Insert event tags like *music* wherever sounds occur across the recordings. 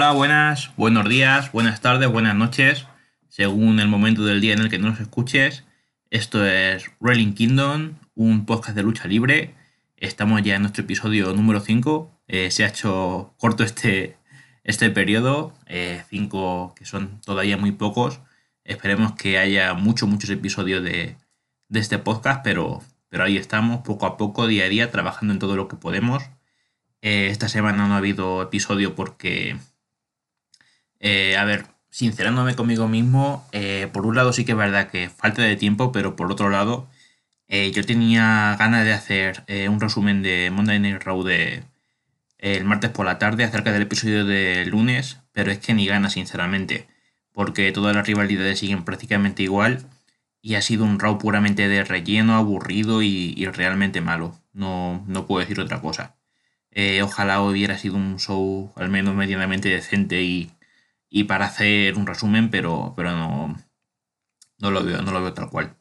Hola, buenas, buenos días, buenas tardes, buenas noches, según el momento del día en el que nos escuches. Esto es Wrestling Kingdom, un podcast de lucha libre. Estamos ya en nuestro episodio número 5. Eh, se ha hecho corto este, este periodo, 5 eh, que son todavía muy pocos. Esperemos que haya muchos, muchos episodios de, este podcast, pero, pero ahí estamos, poco a poco, día a día, trabajando en todo lo que podemos. Eh, esta semana no ha habido episodio porque, eh, a ver, sincerándome conmigo mismo, eh, por un lado sí que es verdad que falta de tiempo, pero por otro lado, yo tenía ganas de hacer un resumen de Monday Night Raw de, el martes por la tarde acerca del episodio de lunes, pero es que ni ganas, sinceramente, porque todas las rivalidades siguen prácticamente igual y ha sido un Raw puramente de relleno, aburrido y, y realmente malo. No, no puedo decir otra cosa. Eh, ojalá hubiera sido un show al menos medianamente decente y, para hacer un resumen, pero, pero no, no, lo veo, no lo veo tal cual.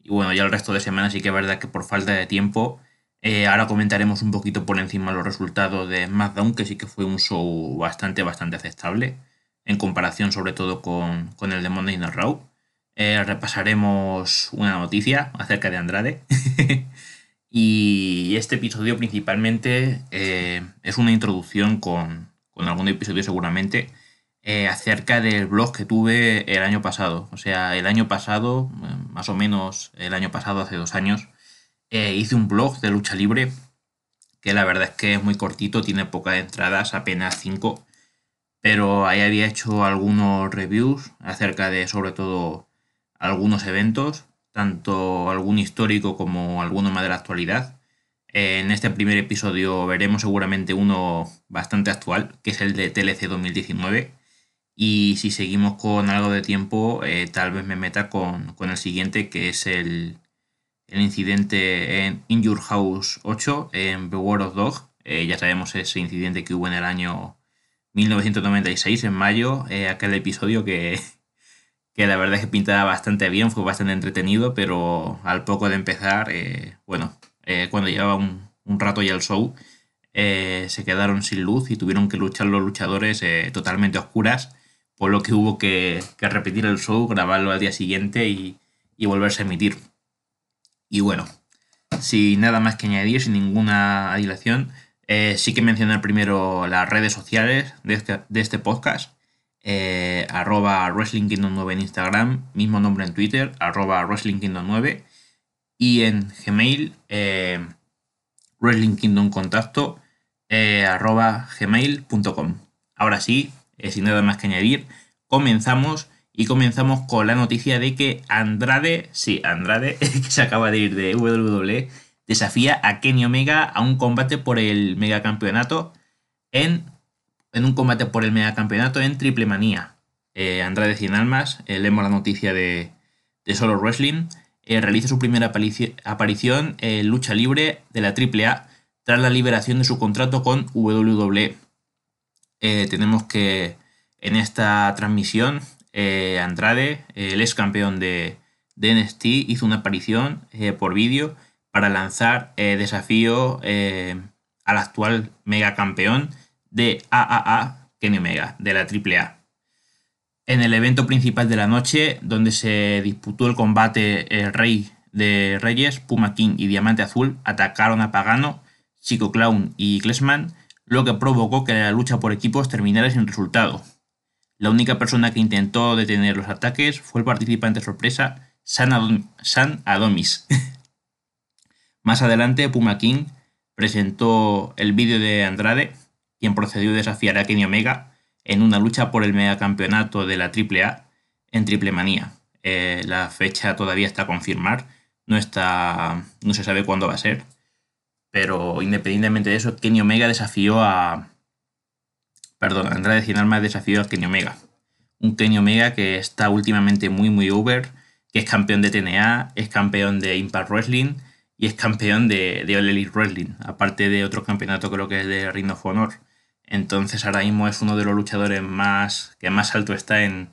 Y bueno, ya el resto de semana sí que es verdad que por falta de tiempo, eh, ahora comentaremos un poquito por encima los resultados de SmackDown, que sí que fue un show bastante, bastante aceptable, en comparación sobre todo con, el de Monday Night Raw. Eh, repasaremos una noticia acerca de Andrade. *laughs* Y este episodio principalmente eh, es una introducción con, algún episodio seguramente eh, acerca del blog que tuve el año pasado. O sea, el año pasado, eh, más o menos el año pasado, hace dos años, hice un blog de lucha libre que la verdad es que es muy cortito, tiene pocas entradas, apenas cinco. Pero ahí había hecho algunos reviews acerca de sobre todo algunos eventos tanto algún histórico como alguno más de la actualidad. En este primer episodio veremos seguramente uno bastante actual, que es el de TLC 2019. Y si seguimos con algo de tiempo, eh, tal vez me meta con, el siguiente, que es el, incidente en In Your House 8, en The World of Dog. Eh, ya sabemos ese incidente que hubo en el año 1996, en mayo, eh, aquel episodio que, *laughs* que la verdad es que pintaba bastante bien, fue bastante entretenido, pero al poco de empezar, bueno, cuando llevaba un, rato ya el show, se quedaron sin luz y tuvieron que luchar los luchadores totalmente oscuras, por lo que hubo que, repetir el show, grabarlo al día siguiente y, volverse a emitir. Y bueno, sin nada más que añadir, sin ninguna dilación, sí que mencionar primero las redes sociales de este, este podcast eh, arroba Wrestling Kingdom 9 en Instagram, mismo nombre en Twitter, arroba Wrestling Kingdom 9 y en Gmail, eh, Wrestling Kingdom Contacto, eh, arroba gmail.com. Ahora sí, eh, sin nada más que añadir, comenzamos y comenzamos con la noticia de que Andrade, sí, Andrade, *laughs* que se acaba de ir de WWE, desafía a Kenny Omega a un combate por el megacampeonato en en un combate por el megacampeonato en Triple Manía. Eh, Andrade Cien Almas, eh, leemos la noticia de, Solo Wrestling, realiza su primera aparición en lucha libre de la AAA tras la liberación de su contrato con WWE. Tenemos que en esta transmisión Andrade, el ex campeón de, de NXT, hizo una aparición por vídeo para lanzar desafío al actual megacampeón de AAA Kenny Omega, de la AAA. En el evento principal de la noche, donde se disputó el combate el Rey de Reyes, Puma King y Diamante Azul atacaron a Pagano, Chico Clown y Klesman, lo que provocó que la lucha por equipos terminara sin resultado. La única persona que intentó detener los ataques fue el participante sorpresa San, Adomis. *laughs* Más adelante, Puma King presentó el vídeo de Andrade quien procedió a desafiar a Kenny Omega en una lucha por el megacampeonato de la AAA en Triple Manía. Eh, la fecha todavía está a confirmar, no, está, no se sabe cuándo va a ser. Pero independientemente de eso, Kenny Omega desafió a. Perdón, Andrade Cien Armas desafió a Kenny Omega. Un Kenny Omega que está últimamente muy, muy over, que es campeón de TNA, es campeón de Impact Wrestling y es campeón de, de All Elite Wrestling, aparte de otro campeonato creo que es de Ring of Honor. Entonces ahora mismo es uno de los luchadores más que más alto está en,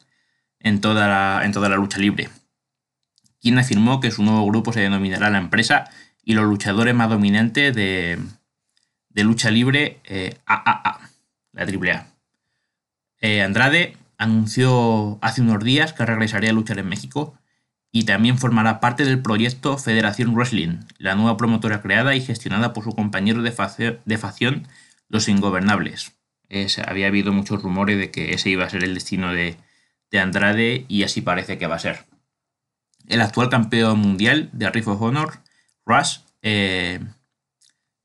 en, toda, la, en toda la lucha libre. Quien afirmó que su nuevo grupo se denominará la empresa y los luchadores más dominantes de, de lucha libre eh, AAA, la AAA. Eh, Andrade anunció hace unos días que regresaría a luchar en México y también formará parte del proyecto Federación Wrestling, la nueva promotora creada y gestionada por su compañero de, facción, Los Ingobernables. había habido muchos rumores de que ese iba a ser el destino de, Andrade y así parece que va a ser. El actual campeón mundial de Riff of Honor, Rush, eh,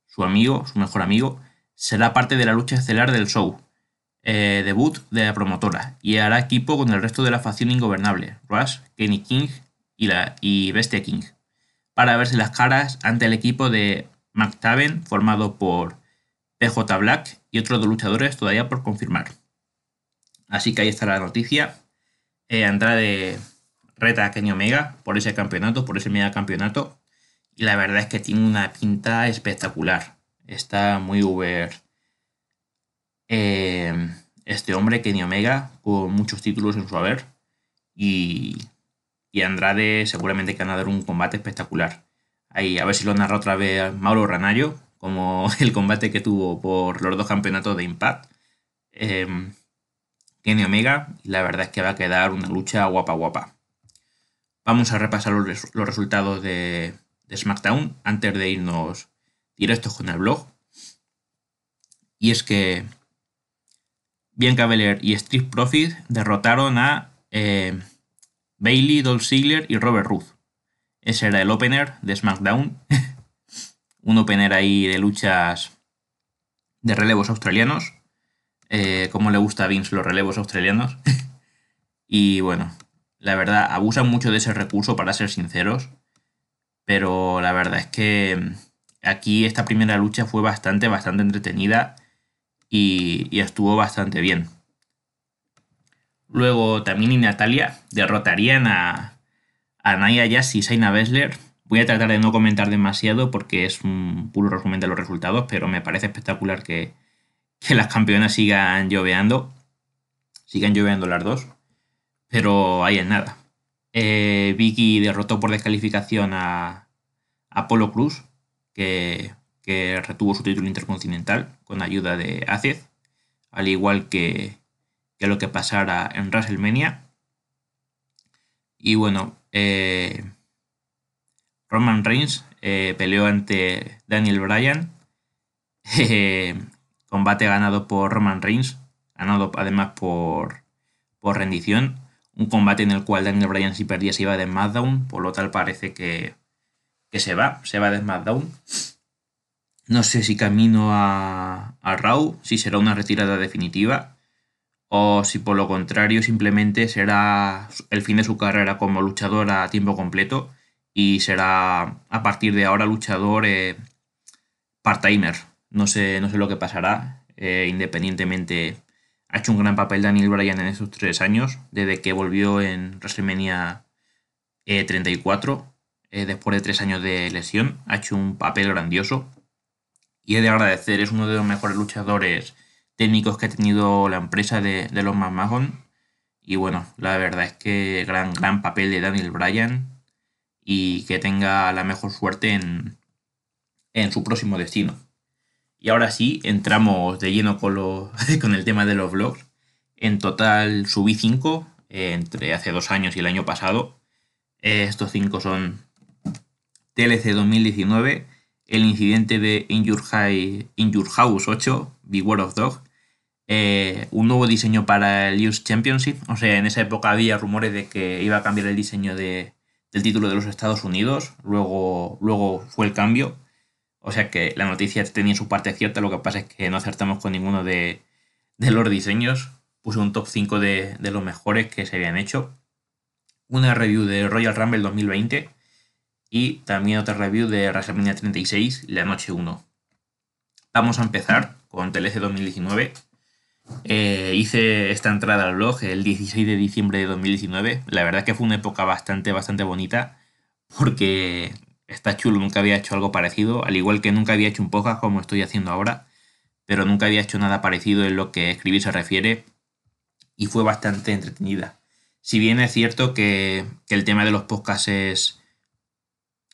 su amigo, su mejor amigo, será parte de la lucha estelar del show, eh, debut de la promotora, y hará equipo con el resto de la facción ingobernable, Rush, Kenny King y, la, y Bestia King, para verse las caras ante el equipo de McTaven formado por PJ Black y otros dos luchadores todavía por confirmar. Así que ahí está la noticia. Eh, Andrade reta a Kenny Omega por ese campeonato, por ese mega campeonato. Y la verdad es que tiene una pinta espectacular. Está muy uber. Eh, este hombre, Kenny Omega, con muchos títulos en su haber. Y y Andrade seguramente que van a dar un combate espectacular. Ahí, a ver si lo narra otra vez Mauro Ranayo, como *laughs* el combate que tuvo por los dos campeonatos de Impact. Eh, Kenny Omega, y la verdad es que va a quedar una lucha guapa guapa. Vamos a repasar los, resultados de, SmackDown antes de irnos directos con el blog. Y es que Bianca Belair y Street Profit derrotaron a eh, Bailey, Dolph Ziggler y Robert Ruth. Ese era el opener de SmackDown. *laughs* un opener ahí de luchas de relevos australianos. Eh, como le gusta a Vince los relevos australianos. *laughs* y bueno, la verdad, abusan mucho de ese recurso para ser sinceros. Pero la verdad es que aquí esta primera lucha fue bastante, bastante entretenida y estuvo bastante bien. Luego también y Natalia derrotarían a, a Naya Jax y Saina Bessler. Voy a tratar de no comentar demasiado porque es un puro resumen de los resultados, pero me parece espectacular que, las campeonas sigan lloveando. Sigan lloveando las dos. Pero ahí es nada. Eh, Vicky derrotó por descalificación a Apolo Cruz, que, retuvo su título intercontinental con ayuda de Acez, al igual que, que lo que pasara en WrestleMania. Y bueno, eh, Roman Reigns eh, peleó ante Daniel Bryan. *laughs* combate ganado por Roman Reigns, ganado además por rendición. Un combate en el cual Daniel Bryan si perdía se iba de SmackDown, por lo tal parece que, que se va, se va de SmackDown. No sé si camino a, a Raw, si será una retirada definitiva o si por lo contrario simplemente será el fin de su carrera como luchador a tiempo completo y será a partir de ahora luchador eh, part-timer. No sé, no sé lo que pasará, eh, independientemente. Ha hecho un gran papel Daniel Bryan en esos tres años, desde que volvió en WrestleMania 34, eh, después de tres años de lesión. Ha hecho un papel grandioso y he de agradecer, es uno de los mejores luchadores técnicos que ha tenido la empresa de, los McMahon. Y bueno, la verdad es que gran, gran papel de Daniel Bryan y que tenga la mejor suerte en, en su próximo destino. Y ahora sí, entramos de lleno con, *laughs* con el tema de los vlogs. En total subí 5 eh, entre hace dos años y el año pasado. Eh, estos 5 son TLC 2019, el incidente de Injure, High, Injure House 8, Beware of Dog, eh, un nuevo diseño para el Youth Championship. O sea, en esa época había rumores de que iba a cambiar el diseño del título de los Estados Unidos. Luego, luego fue el cambio. O sea que la noticia tenía su parte cierta. Lo que pasa es que no acertamos con ninguno de, los diseños. Puse un top 5 de, los mejores que se habían hecho. Una review de Royal Rumble 2020. y también otra review de WrestleMania 36, la noche 1. Vamos a empezar con TLC 2019. Eh, hice esta entrada al blog el 16 de diciembre de 2019. La verdad que fue una época bastante, bastante bonita porque está chulo, nunca había hecho algo parecido, al igual que nunca había hecho un podcast como estoy haciendo ahora, pero nunca había hecho nada parecido en lo que escribir se refiere y fue bastante entretenida. Si bien es cierto que, el tema de los podcasts es,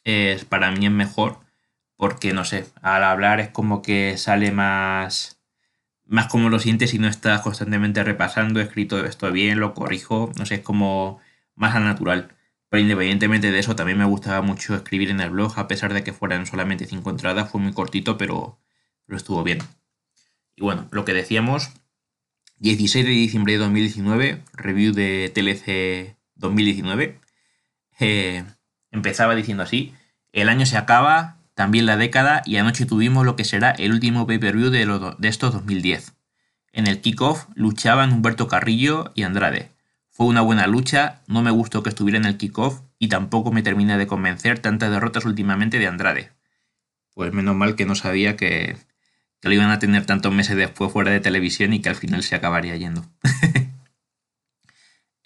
es, para mí es mejor, porque no sé, al hablar es como que sale más, más como lo sientes y no estás constantemente repasando, he escrito esto bien, lo corrijo, no sé, es como más al natural. Pero independientemente de eso, también me gustaba mucho escribir en el blog, a pesar de que fueran solamente cinco entradas, fue muy cortito, pero, pero estuvo bien. Y bueno, lo que decíamos, 16 de diciembre de 2019, review de TLC 2019. Eh, empezaba diciendo así, el año se acaba, también la década, y anoche tuvimos lo que será el último pay-per-view de, de estos 2010. En el kickoff luchaban Humberto Carrillo y Andrade. Fue una buena lucha, no me gustó que estuviera en el kickoff y tampoco me termina de convencer tantas derrotas últimamente de Andrade. Pues menos mal que no sabía que, lo iban a tener tantos meses después fuera de televisión y que al final se acabaría yendo. *laughs*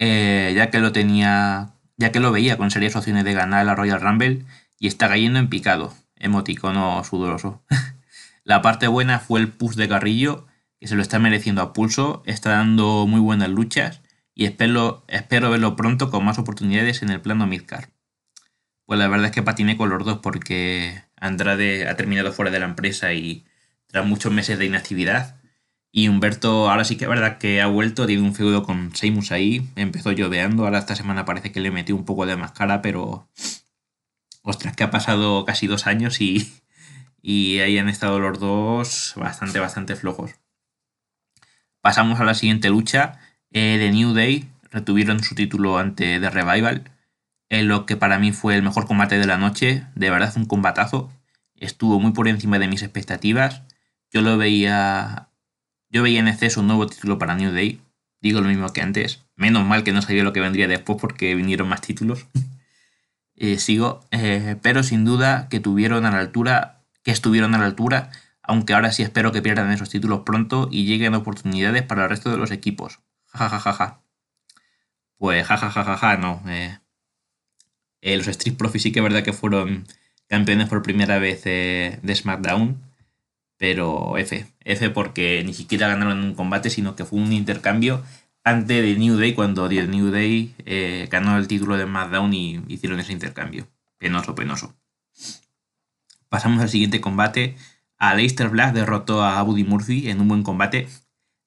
Eh, ya que lo tenía, ya que lo veía con serias opciones de ganar la Royal Rumble y está cayendo en picado, emoticono sudoroso. *laughs* la parte buena fue el push de Carrillo, que se lo está mereciendo a pulso, está dando muy buenas luchas y espero, espero verlo pronto con más oportunidades en el plano Midcar. Pues la verdad es que patiné con los dos porque Andrade ha terminado fuera de la empresa y tras muchos meses de inactividad. Y Humberto ahora sí que es verdad que ha vuelto, tiene un feudo con Seymus ahí, empezó lloveando, ahora esta semana parece que le metió un poco de máscara, pero ostras, que ha pasado casi dos años y, y ahí han estado los dos bastante, bastante flojos. Pasamos a la siguiente lucha, eh, The New Day retuvieron su título ante The Revival, en lo que para mí fue el mejor combate de la noche, de verdad un combatazo, estuvo muy por encima de mis expectativas, yo lo veía, yo veía en exceso un nuevo título para New Day, digo lo mismo que antes, menos mal que no sabía lo que vendría después porque vinieron más títulos, *laughs* eh, sigo, eh, pero sin duda que tuvieron a la altura, que estuvieron a la altura, aunque ahora sí espero que pierdan esos títulos pronto y lleguen oportunidades para el resto de los equipos. Jajajaja. Pues jajajaja, no. Eh, eh, los Street Profits sí que es verdad que fueron campeones por primera vez eh, de SmackDown. Pero F. F porque ni siquiera ganaron un combate, sino que fue un intercambio antes de New Day, cuando The New Day ganó el título de SmackDown y hicieron ese intercambio. Penoso, penoso. Pasamos al siguiente combate. Aleister Black derrotó a Buddy Murphy en un buen combate.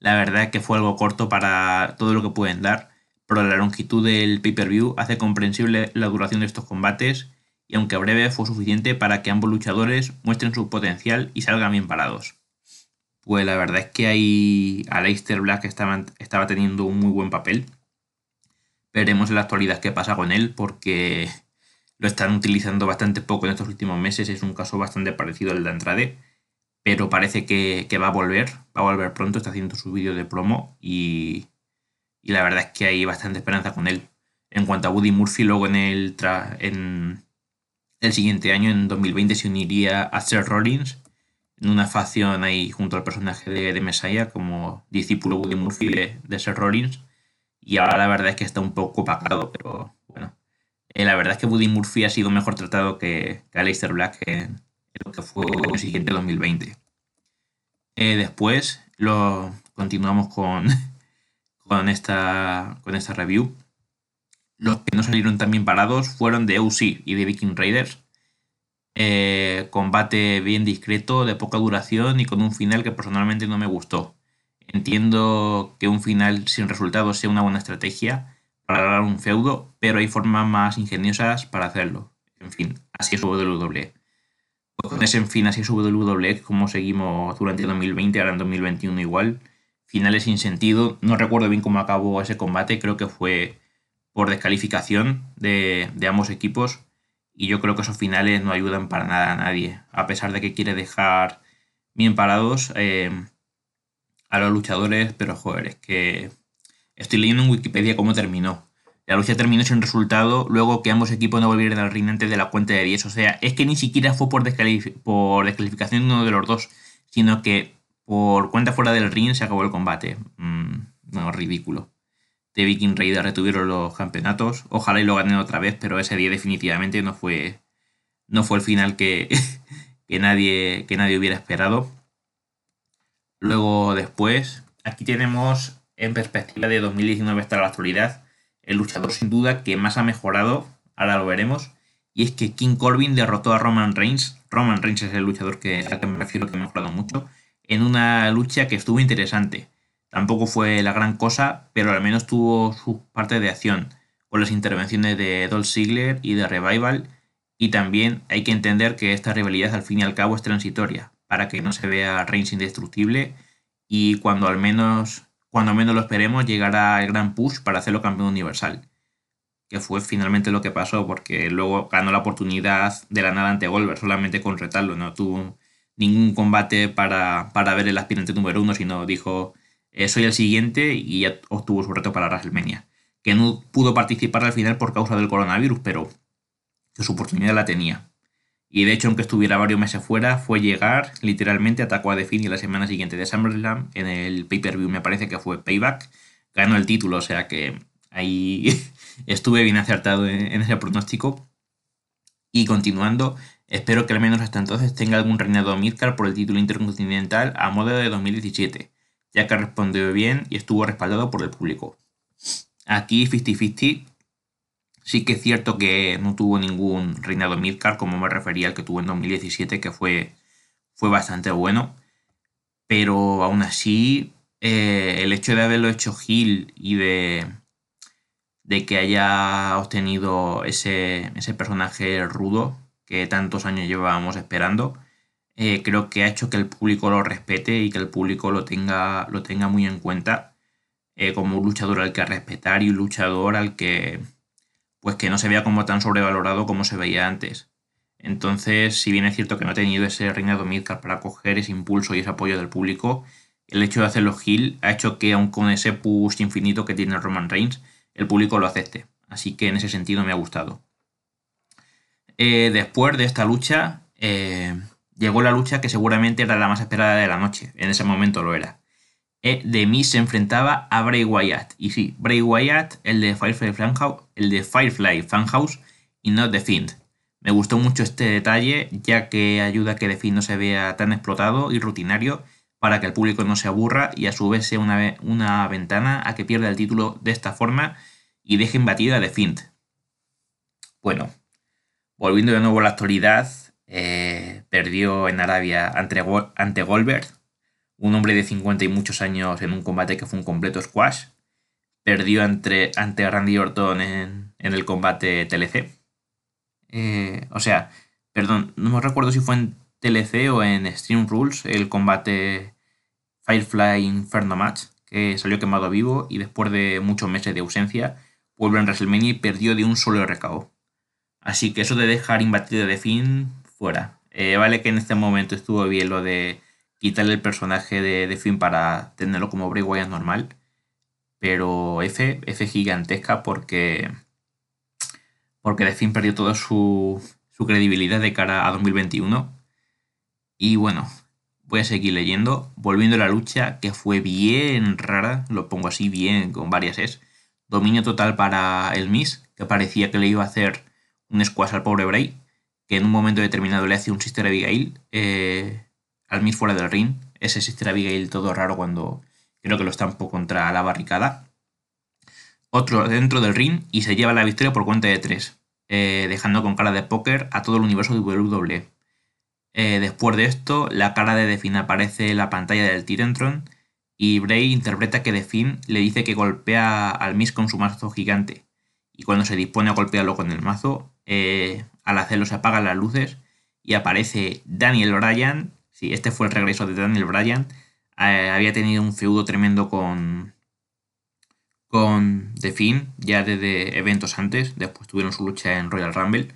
La verdad es que fue algo corto para todo lo que pueden dar, pero la longitud del pay-per-view hace comprensible la duración de estos combates y aunque breve fue suficiente para que ambos luchadores muestren su potencial y salgan bien parados. Pues la verdad es que ahí Aleister Black estaba, estaba teniendo un muy buen papel. Veremos en la actualidad qué pasa con él porque lo están utilizando bastante poco en estos últimos meses. Es un caso bastante parecido al de Andrade pero parece que, va a volver, va a volver pronto, está haciendo su vídeo de promo y, la verdad es que hay bastante esperanza con él. En cuanto a Woody Murphy, luego en el, en el siguiente año, en 2020, se uniría a Seth Rollins en una facción ahí junto al personaje de, de Messiah como discípulo Woody Murphy de, Seth Rollins. Y ahora la verdad es que está un poco opacado, pero bueno. Eh, la verdad es que Woody Murphy ha sido mejor tratado que, que Aleister Black en, lo que fue el siguiente 2020. Eh, después lo continuamos con, *laughs* con, esta, con esta review. Los que no salieron tan bien parados fueron de OC y de Viking Raiders. Eh, combate bien discreto, de poca duración y con un final que personalmente no me gustó. Entiendo que un final sin resultados sea una buena estrategia para dar un feudo, pero hay formas más ingeniosas para hacerlo. En fin, así es WWE ese en fin así WWE, como seguimos durante el 2020, ahora en 2021 igual. Finales sin sentido. No recuerdo bien cómo acabó ese combate, creo que fue por descalificación de, ambos equipos. Y yo creo que esos finales no ayudan para nada a nadie. A pesar de que quiere dejar bien parados eh, a los luchadores, pero joder, es que estoy leyendo en Wikipedia cómo terminó. La lucha terminó sin resultado luego que ambos equipos no volvieron al ring antes de la cuenta de 10. O sea, es que ni siquiera fue por, por descalificación de uno de los dos, sino que por cuenta fuera del ring se acabó el combate. Mm, no, ridículo. The Viking Raiders retuvieron los campeonatos. Ojalá y lo ganen otra vez, pero ese día definitivamente no fue, no fue el final que, *laughs* que, nadie, que nadie hubiera esperado. Luego después, aquí tenemos en perspectiva de 2019 hasta la actualidad, el luchador sin duda que más ha mejorado, ahora lo veremos, y es que King Corbin derrotó a Roman Reigns. Roman Reigns es el luchador que, al que me refiero que ha mejorado mucho, en una lucha que estuvo interesante. Tampoco fue la gran cosa, pero al menos tuvo su parte de acción, con las intervenciones de Dolph Ziggler y de Revival, y también hay que entender que esta rivalidad al fin y al cabo es transitoria, para que no se vea Reigns indestructible, y cuando al menos cuando menos lo esperemos, llegará el gran push para hacerlo campeón universal. Que fue finalmente lo que pasó, porque luego ganó la oportunidad de la nada ante Goldberg, solamente con retarlo. No tuvo ningún combate para, ver el aspirante número uno, sino dijo: eh, Soy el siguiente y ya obtuvo su reto para WrestleMania. Que no pudo participar al final por causa del coronavirus, pero que su oportunidad la tenía. Y de hecho, aunque estuviera varios meses fuera, fue llegar, literalmente atacó a Defini la semana siguiente de SummerSlam. En el pay-per-view me parece que fue Payback. Ganó el título, o sea que ahí *laughs* estuve bien acertado en, ese pronóstico. Y continuando, espero que al menos hasta entonces tenga algún reinado Midcard por el título intercontinental a modo de 2017, ya que respondió bien y estuvo respaldado por el público. Aquí 50-50 Sí que es cierto que no tuvo ningún reinado Midcard, como me refería al que tuvo en 2017, que fue, fue bastante bueno. Pero aún así, eh, el hecho de haberlo hecho Gil y de, de que haya obtenido ese, ese personaje rudo que tantos años llevábamos esperando, eh, creo que ha hecho que el público lo respete y que el público lo tenga, lo tenga muy en cuenta eh, como un luchador al que respetar y un luchador al que pues que no se vea como tan sobrevalorado como se veía antes. Entonces, si bien es cierto que no ha tenido ese reinado Midcard para coger ese impulso y ese apoyo del público, el hecho de hacerlo Hill ha hecho que, aun con ese push infinito que tiene Roman Reigns, el público lo acepte. Así que en ese sentido me ha gustado. Eh, después de esta lucha, eh, llegó la lucha que seguramente era la más esperada de la noche. En ese momento lo era. De mí se enfrentaba a Bray Wyatt. Y sí, Bray Wyatt, el de Firefly Funhouse, el de Firefly Funhouse y no The Fiend. Me gustó mucho este detalle, ya que ayuda a que The Fiend no se vea tan explotado y rutinario para que el público no se aburra y a su vez sea una, una ventana a que pierda el título de esta forma y deje batida a The Fiend. Bueno, volviendo de nuevo a la actualidad, eh, perdió en Arabia ante, ante Goldberg un hombre de 50 y muchos años en un combate que fue un completo squash. Perdió ante, ante Randy Orton en, el combate TLC. Eh, o sea, perdón, no me recuerdo si fue en TLC o en Stream Rules el combate Firefly Inferno Match, que salió quemado vivo y después de muchos meses de ausencia vuelve en WrestleMania y perdió de un solo RKO. Así que eso de dejar imbatido de fin fuera. Eh, vale que en este momento estuvo bien lo de quitarle el personaje de, de Finn para tenerlo como Bray Wyatt normal. Pero F, F gigantesca porque, porque The Finn perdió toda su, su credibilidad de cara a 2021. Y bueno, voy a seguir leyendo. Volviendo a la lucha, que fue bien rara, lo pongo así bien, con varias es. Dominio total para el Miss, que parecía que le iba a hacer un squash al pobre Bray, que en un momento determinado le hace un Sister Abigail. Eh, al Miss fuera del ring. Ese Sister Abigail todo raro cuando creo que lo estampo contra la barricada. Otro dentro del ring y se lleva la victoria por cuenta de tres, eh, dejando con cara de póker a todo el universo de WWE. Eh, después de esto, la cara de Defin aparece en la pantalla del Tyrantron y Bray interpreta que Defin le dice que golpea al Miss con su mazo gigante. Y cuando se dispone a golpearlo con el mazo, eh, al hacerlo se apagan las luces y aparece Daniel Bryan Sí, este fue el regreso de Daniel Bryan. Eh, había tenido un feudo tremendo con, con The Finn ya desde eventos antes. Después tuvieron su lucha en Royal Rumble.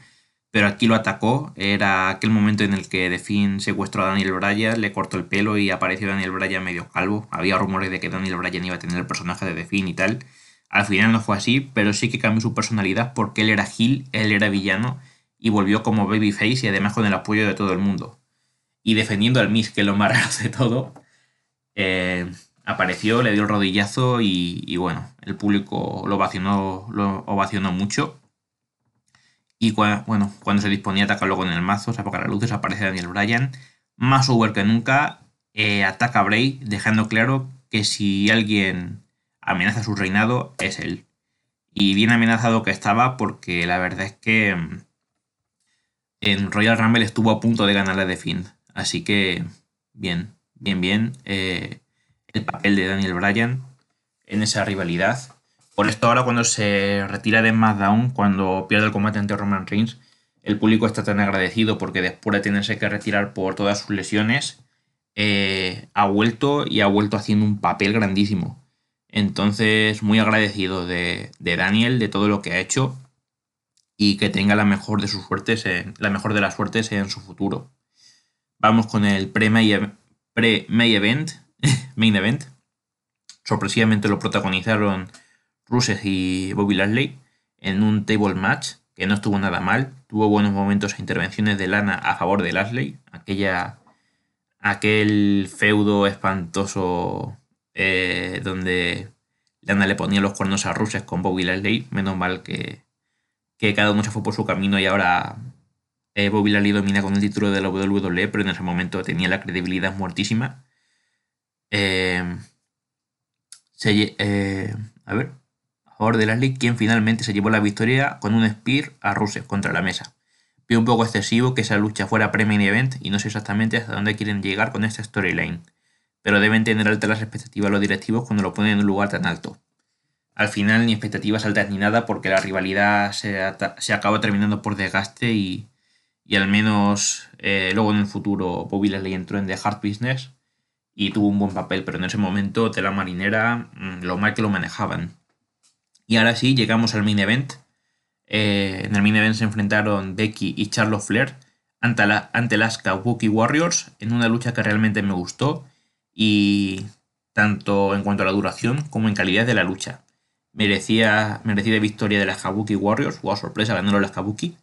Pero aquí lo atacó. Era aquel momento en el que The Finn secuestró a Daniel Bryan, le cortó el pelo y apareció Daniel Bryan medio calvo. Había rumores de que Daniel Bryan iba a tener el personaje de The Finn y tal. Al final no fue así, pero sí que cambió su personalidad porque él era Gil, él era villano y volvió como babyface y además con el apoyo de todo el mundo. Y defendiendo al Miss, que es lo más de todo, eh, apareció, le dio el rodillazo y, bueno, el público lo ovacionó, lo ovacionó mucho. Y bueno, cuando se disponía a atacarlo con el mazo, se apaga las luces, aparece Daniel Bryan, más over que nunca, eh, ataca a Bray, dejando claro que si alguien amenaza su reinado es él. Y bien amenazado que estaba porque la verdad es que mm, en Royal Rumble estuvo a punto de ganarle de Finn. Así que bien, bien, bien. Eh, el papel de Daniel Bryan en esa rivalidad. Por esto ahora cuando se retira de SmackDown, cuando pierde el combate ante Roman Reigns, el público está tan agradecido porque después de tenerse que retirar por todas sus lesiones, eh, ha vuelto y ha vuelto haciendo un papel grandísimo. Entonces, muy agradecido de, Daniel, de todo lo que ha hecho y que tenga la mejor de sus suertes, la mejor de las suertes en su futuro. Vamos con el pre-May event, *laughs* main event. Sorpresivamente lo protagonizaron Rusev y Bobby Lashley en un table match que no estuvo nada mal. Tuvo buenos momentos e intervenciones de Lana a favor de Lashley, aquella aquel feudo espantoso eh, donde Lana le ponía los cuernos a Rusev con Bobby Lashley. Menos mal que, cada uno se fue por su camino y ahora eh, Bobby Lashley domina con el título de la WWE, pero en ese momento tenía la credibilidad muertísima. Eh, a ver, a favor de Lashley, quien finalmente se llevó la victoria con un spear a Rusev contra la mesa. Veo un poco excesivo que esa lucha fuera pre-main event y no sé exactamente hasta dónde quieren llegar con esta storyline pero deben tener altas las expectativas los directivos cuando lo ponen en un lugar tan alto. Al final ni expectativas altas ni nada porque la rivalidad se, acaba terminando por desgaste y, al menos eh, luego en el futuro Bobby Leslie entró en The Hard Business y tuvo un buen papel, pero en ese momento de la marinera mm, lo mal que lo manejaban. Y ahora sí, llegamos al main event. Eh, en el main event se enfrentaron Becky y Charlotte Flair ante, la, ante las Kabuki Warriors en una lucha que realmente me gustó y tanto en cuanto a la duración como en calidad de la lucha. Merecía, merecida victoria de las Kabuki Warriors, wow, sorpresa, ganaron las Kabuki.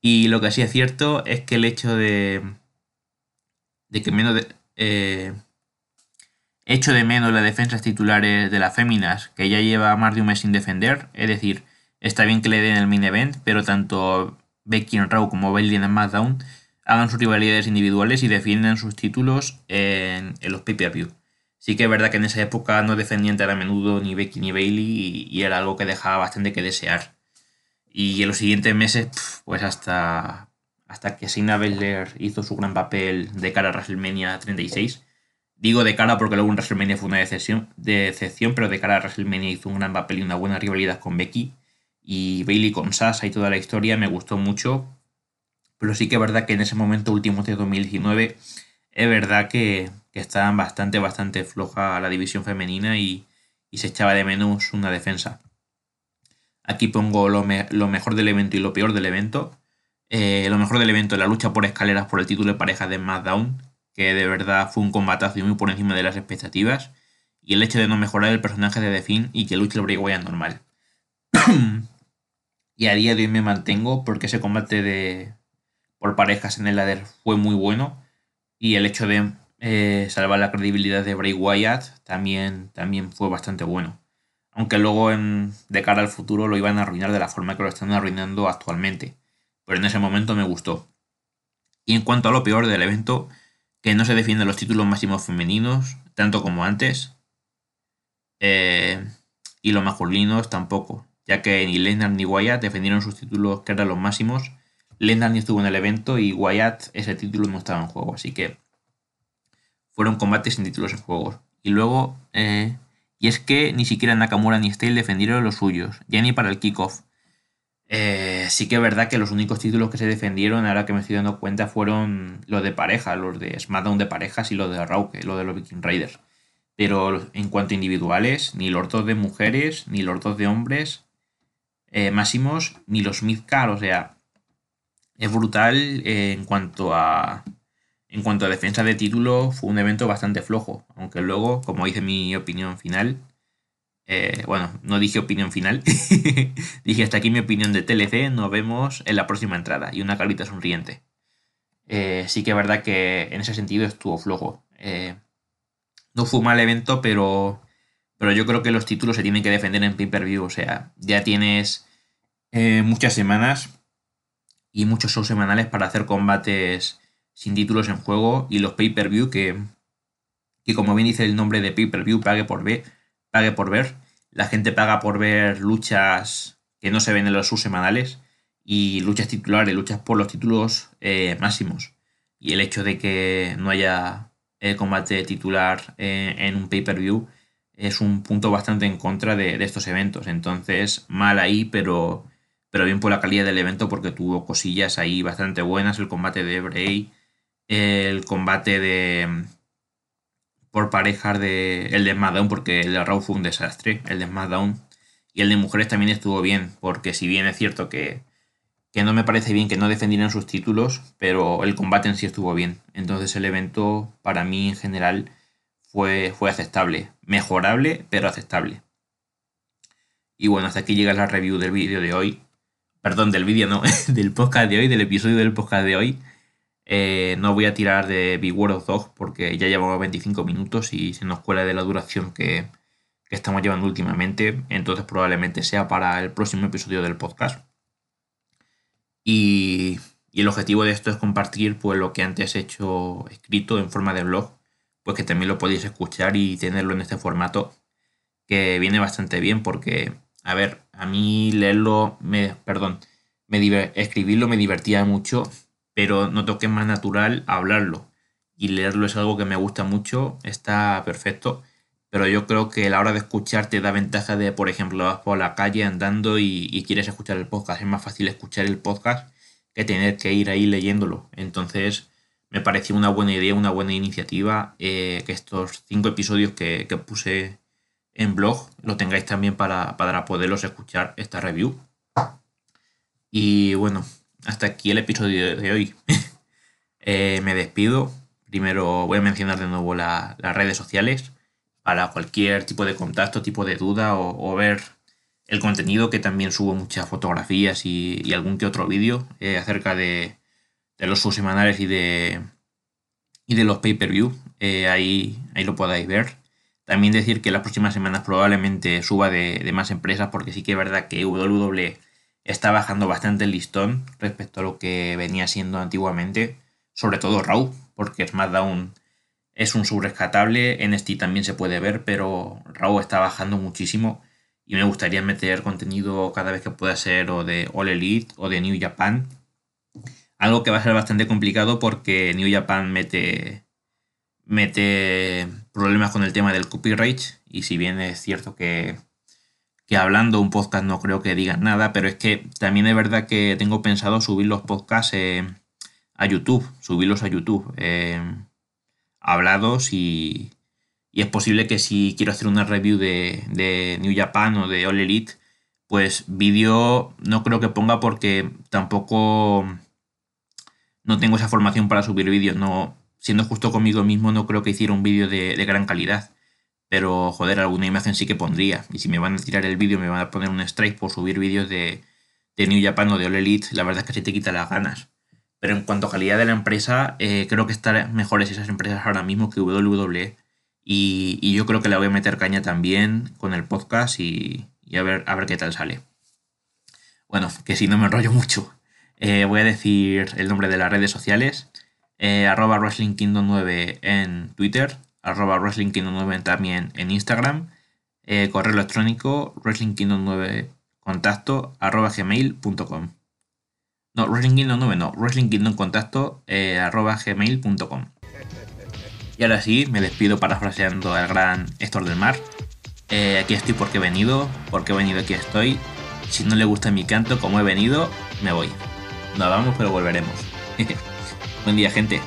Y lo que sí es cierto es que el hecho de, de que menos de, eh, hecho de menos las defensas titulares de las féminas, que ya lleva más de un mes sin defender, es decir, está bien que le den el main event, pero tanto Becky en Raw como Bailey en SmackDown hagan sus rivalidades individuales y defiendan sus títulos en, los pay-per-view. Sí que es verdad que en esa época no defendían tan a menudo ni Becky ni Bailey y, era algo que dejaba bastante que desear. Y en los siguientes meses, pues hasta, hasta que Sina Baszler hizo su gran papel de cara a WrestleMania 36, digo de cara porque luego en WrestleMania fue una decepción, decepción, pero de cara a WrestleMania hizo un gran papel y una buena rivalidad con Becky. Y Bailey con Sasha y toda la historia me gustó mucho pero sí que es verdad que en ese momento último de 2019 es verdad que, que estaban bastante, bastante floja la división femenina y, se echaba de menos una defensa. Aquí pongo lo, mejor del evento y lo peor del evento. Eh, lo mejor del evento la lucha por escaleras por el título de pareja de SmackDown, que de verdad fue un combatazo y muy por encima de las expectativas. Y el hecho de no mejorar el personaje de The Finn y que luche el Bray Wyatt normal. *clears throat* y a día de hoy me mantengo porque ese combate de, por parejas en el ladder fue muy bueno y el hecho de eh, salvar la credibilidad de Bray Wyatt también, también fue bastante bueno. Aunque luego en, de cara al futuro lo iban a arruinar de la forma que lo están arruinando actualmente. Pero en ese momento me gustó. Y en cuanto a lo peor del evento, que no se defienden los títulos máximos femeninos, tanto como antes. Eh, y los masculinos tampoco, ya que ni Lesnar ni Wyatt defendieron sus títulos que eran los máximos Lennon estuvo en el evento y Wyatt ese título no estaba en juego, así que fueron combates sin títulos en juego. Y luego, eh, y es que ni siquiera Nakamura ni Stale defendieron los suyos, ya ni para el kickoff. Eh, sí que es verdad que los únicos títulos que se defendieron, ahora que me estoy dando cuenta, fueron los de pareja, los de SmackDown de parejas y los de Raw, lo de los Viking Raiders. Pero en cuanto a individuales, ni los dos de mujeres, ni los dos de hombres eh, máximos, ni los Midcar, o sea, es brutal eh, en cuanto a en cuanto a defensa de título fue un evento bastante flojo aunque luego como dice mi opinión final Eh, bueno, no dije opinión final. *laughs* dije hasta aquí mi opinión de TLC. Nos vemos en la próxima entrada. Y una carita sonriente. Eh, sí que es verdad que en ese sentido estuvo flojo. Eh, no fue un mal evento, pero, pero yo creo que los títulos se tienen que defender en pay-per-view. O sea, ya tienes muchas semanas y muchos shows semanales para hacer combates sin títulos en juego y los pay-per-view que, que, como bien dice el nombre de pay-per-view, pague por ver, pague por ver. La gente paga por ver luchas que no se ven en los subsemanales y luchas titulares, luchas por los títulos eh, máximos. Y el hecho de que no haya el combate titular eh, en un pay-per-view es un punto bastante en contra de, de, estos eventos. Entonces, mal ahí, pero, pero bien por la calidad del evento porque tuvo cosillas ahí bastante buenas. El combate de Bray, el combate de por parejas de el de SmackDown porque el de Raw fue un desastre, el de SmackDown y el de mujeres también estuvo bien porque si bien es cierto que, que no me parece bien que no defendieran sus títulos, pero el combate en sí estuvo bien. Entonces el evento para mí en general fue, fue aceptable, mejorable pero aceptable. Y bueno, hasta aquí llega la review del vídeo de hoy. Perdón, del vídeo no, *laughs* del podcast de hoy, del episodio del podcast de hoy. Eh, no voy a tirar de World of Dog porque ya llevamos 25 minutos y se nos cuela de la duración que, estamos llevando últimamente. Entonces probablemente sea para el próximo episodio del podcast. Y, el objetivo de esto es compartir pues, lo que antes he hecho escrito en forma de blog, pues que también lo podéis escuchar y tenerlo en este formato, que viene bastante bien porque, a ver, a mí leerlo, me, perdón, me, escribirlo me divertía mucho pero noto que es más natural hablarlo. Y leerlo es algo que me gusta mucho, está perfecto. Pero yo creo que la hora de escuchar te da ventaja de, por ejemplo, vas por la calle andando y, quieres escuchar el podcast. Es más fácil escuchar el podcast que tener que ir ahí leyéndolo. Entonces, me pareció una buena idea, una buena iniciativa eh, que estos cinco episodios que, que, puse en blog lo tengáis también para, para poderlos escuchar esta review. Y bueno, hasta aquí el episodio de hoy. *laughs* Eh, me despido. Primero voy a mencionar de nuevo las redes sociales para cualquier tipo de contacto, tipo de duda o, ver el contenido que también subo muchas fotografías y, algún que otro vídeo eh, acerca de, los subsemanales y de, y de los pay-per-view. Eh, ahí, ahí lo podáis ver. También decir que las próximas semanas probablemente suba de, de más empresas porque sí que es verdad que WWE está bajando bastante el listón respecto a lo que venía siendo antiguamente, sobre todo Raw, porque SmackDown es un subrescatable, este también se puede ver, pero Raw está bajando muchísimo y me gustaría meter contenido cada vez que pueda ser o de All Elite o de New Japan. Algo que va a ser bastante complicado porque New Japan mete, mete problemas con el tema del copyright y si bien es cierto que que hablando un podcast no creo que digan nada, pero es que también es verdad que tengo pensado subir los podcasts eh, a YouTube, subirlos a YouTube eh, hablados y, es posible que si quiero hacer una review de, New Japan o de All Elite, pues vídeo no creo que ponga porque tampoco no tengo esa formación para subir vídeos, no, siendo justo conmigo mismo no creo que hiciera un vídeo de, de gran calidad. Pero, joder, alguna imagen sí que pondría. Y si me van a tirar el vídeo, me van a poner un strike por subir vídeos de, de New Japan o de All Elite, la verdad es que se te quita las ganas. Pero en cuanto a calidad de la empresa, eh, creo que están mejores esas empresas ahora mismo que WWE. Y, yo creo que le voy a meter caña también con el podcast y, y, a, ver, a ver qué tal sale. Bueno, que si no me enrollo mucho, eh, voy a decir el nombre de las redes sociales. Eh, arroba Wrestling Kingdom 9 en Twitter, arroba Wrestling Kingdom 9 también en Instagram, eh, correo electrónico Wrestling Kingdom 9 contacto arroba gmail.com. No, Wrestling Kingdom 9 no, Wrestling contacto eh, arroba gmail.com. Y ahora sí, me despido parafraseando al gran Héctor del Mar. Eh, aquí estoy porque he venido, porque he venido aquí estoy. Si no le gusta mi canto como he venido, me voy. Nos vamos, pero volveremos. *laughs* Buen día, gente.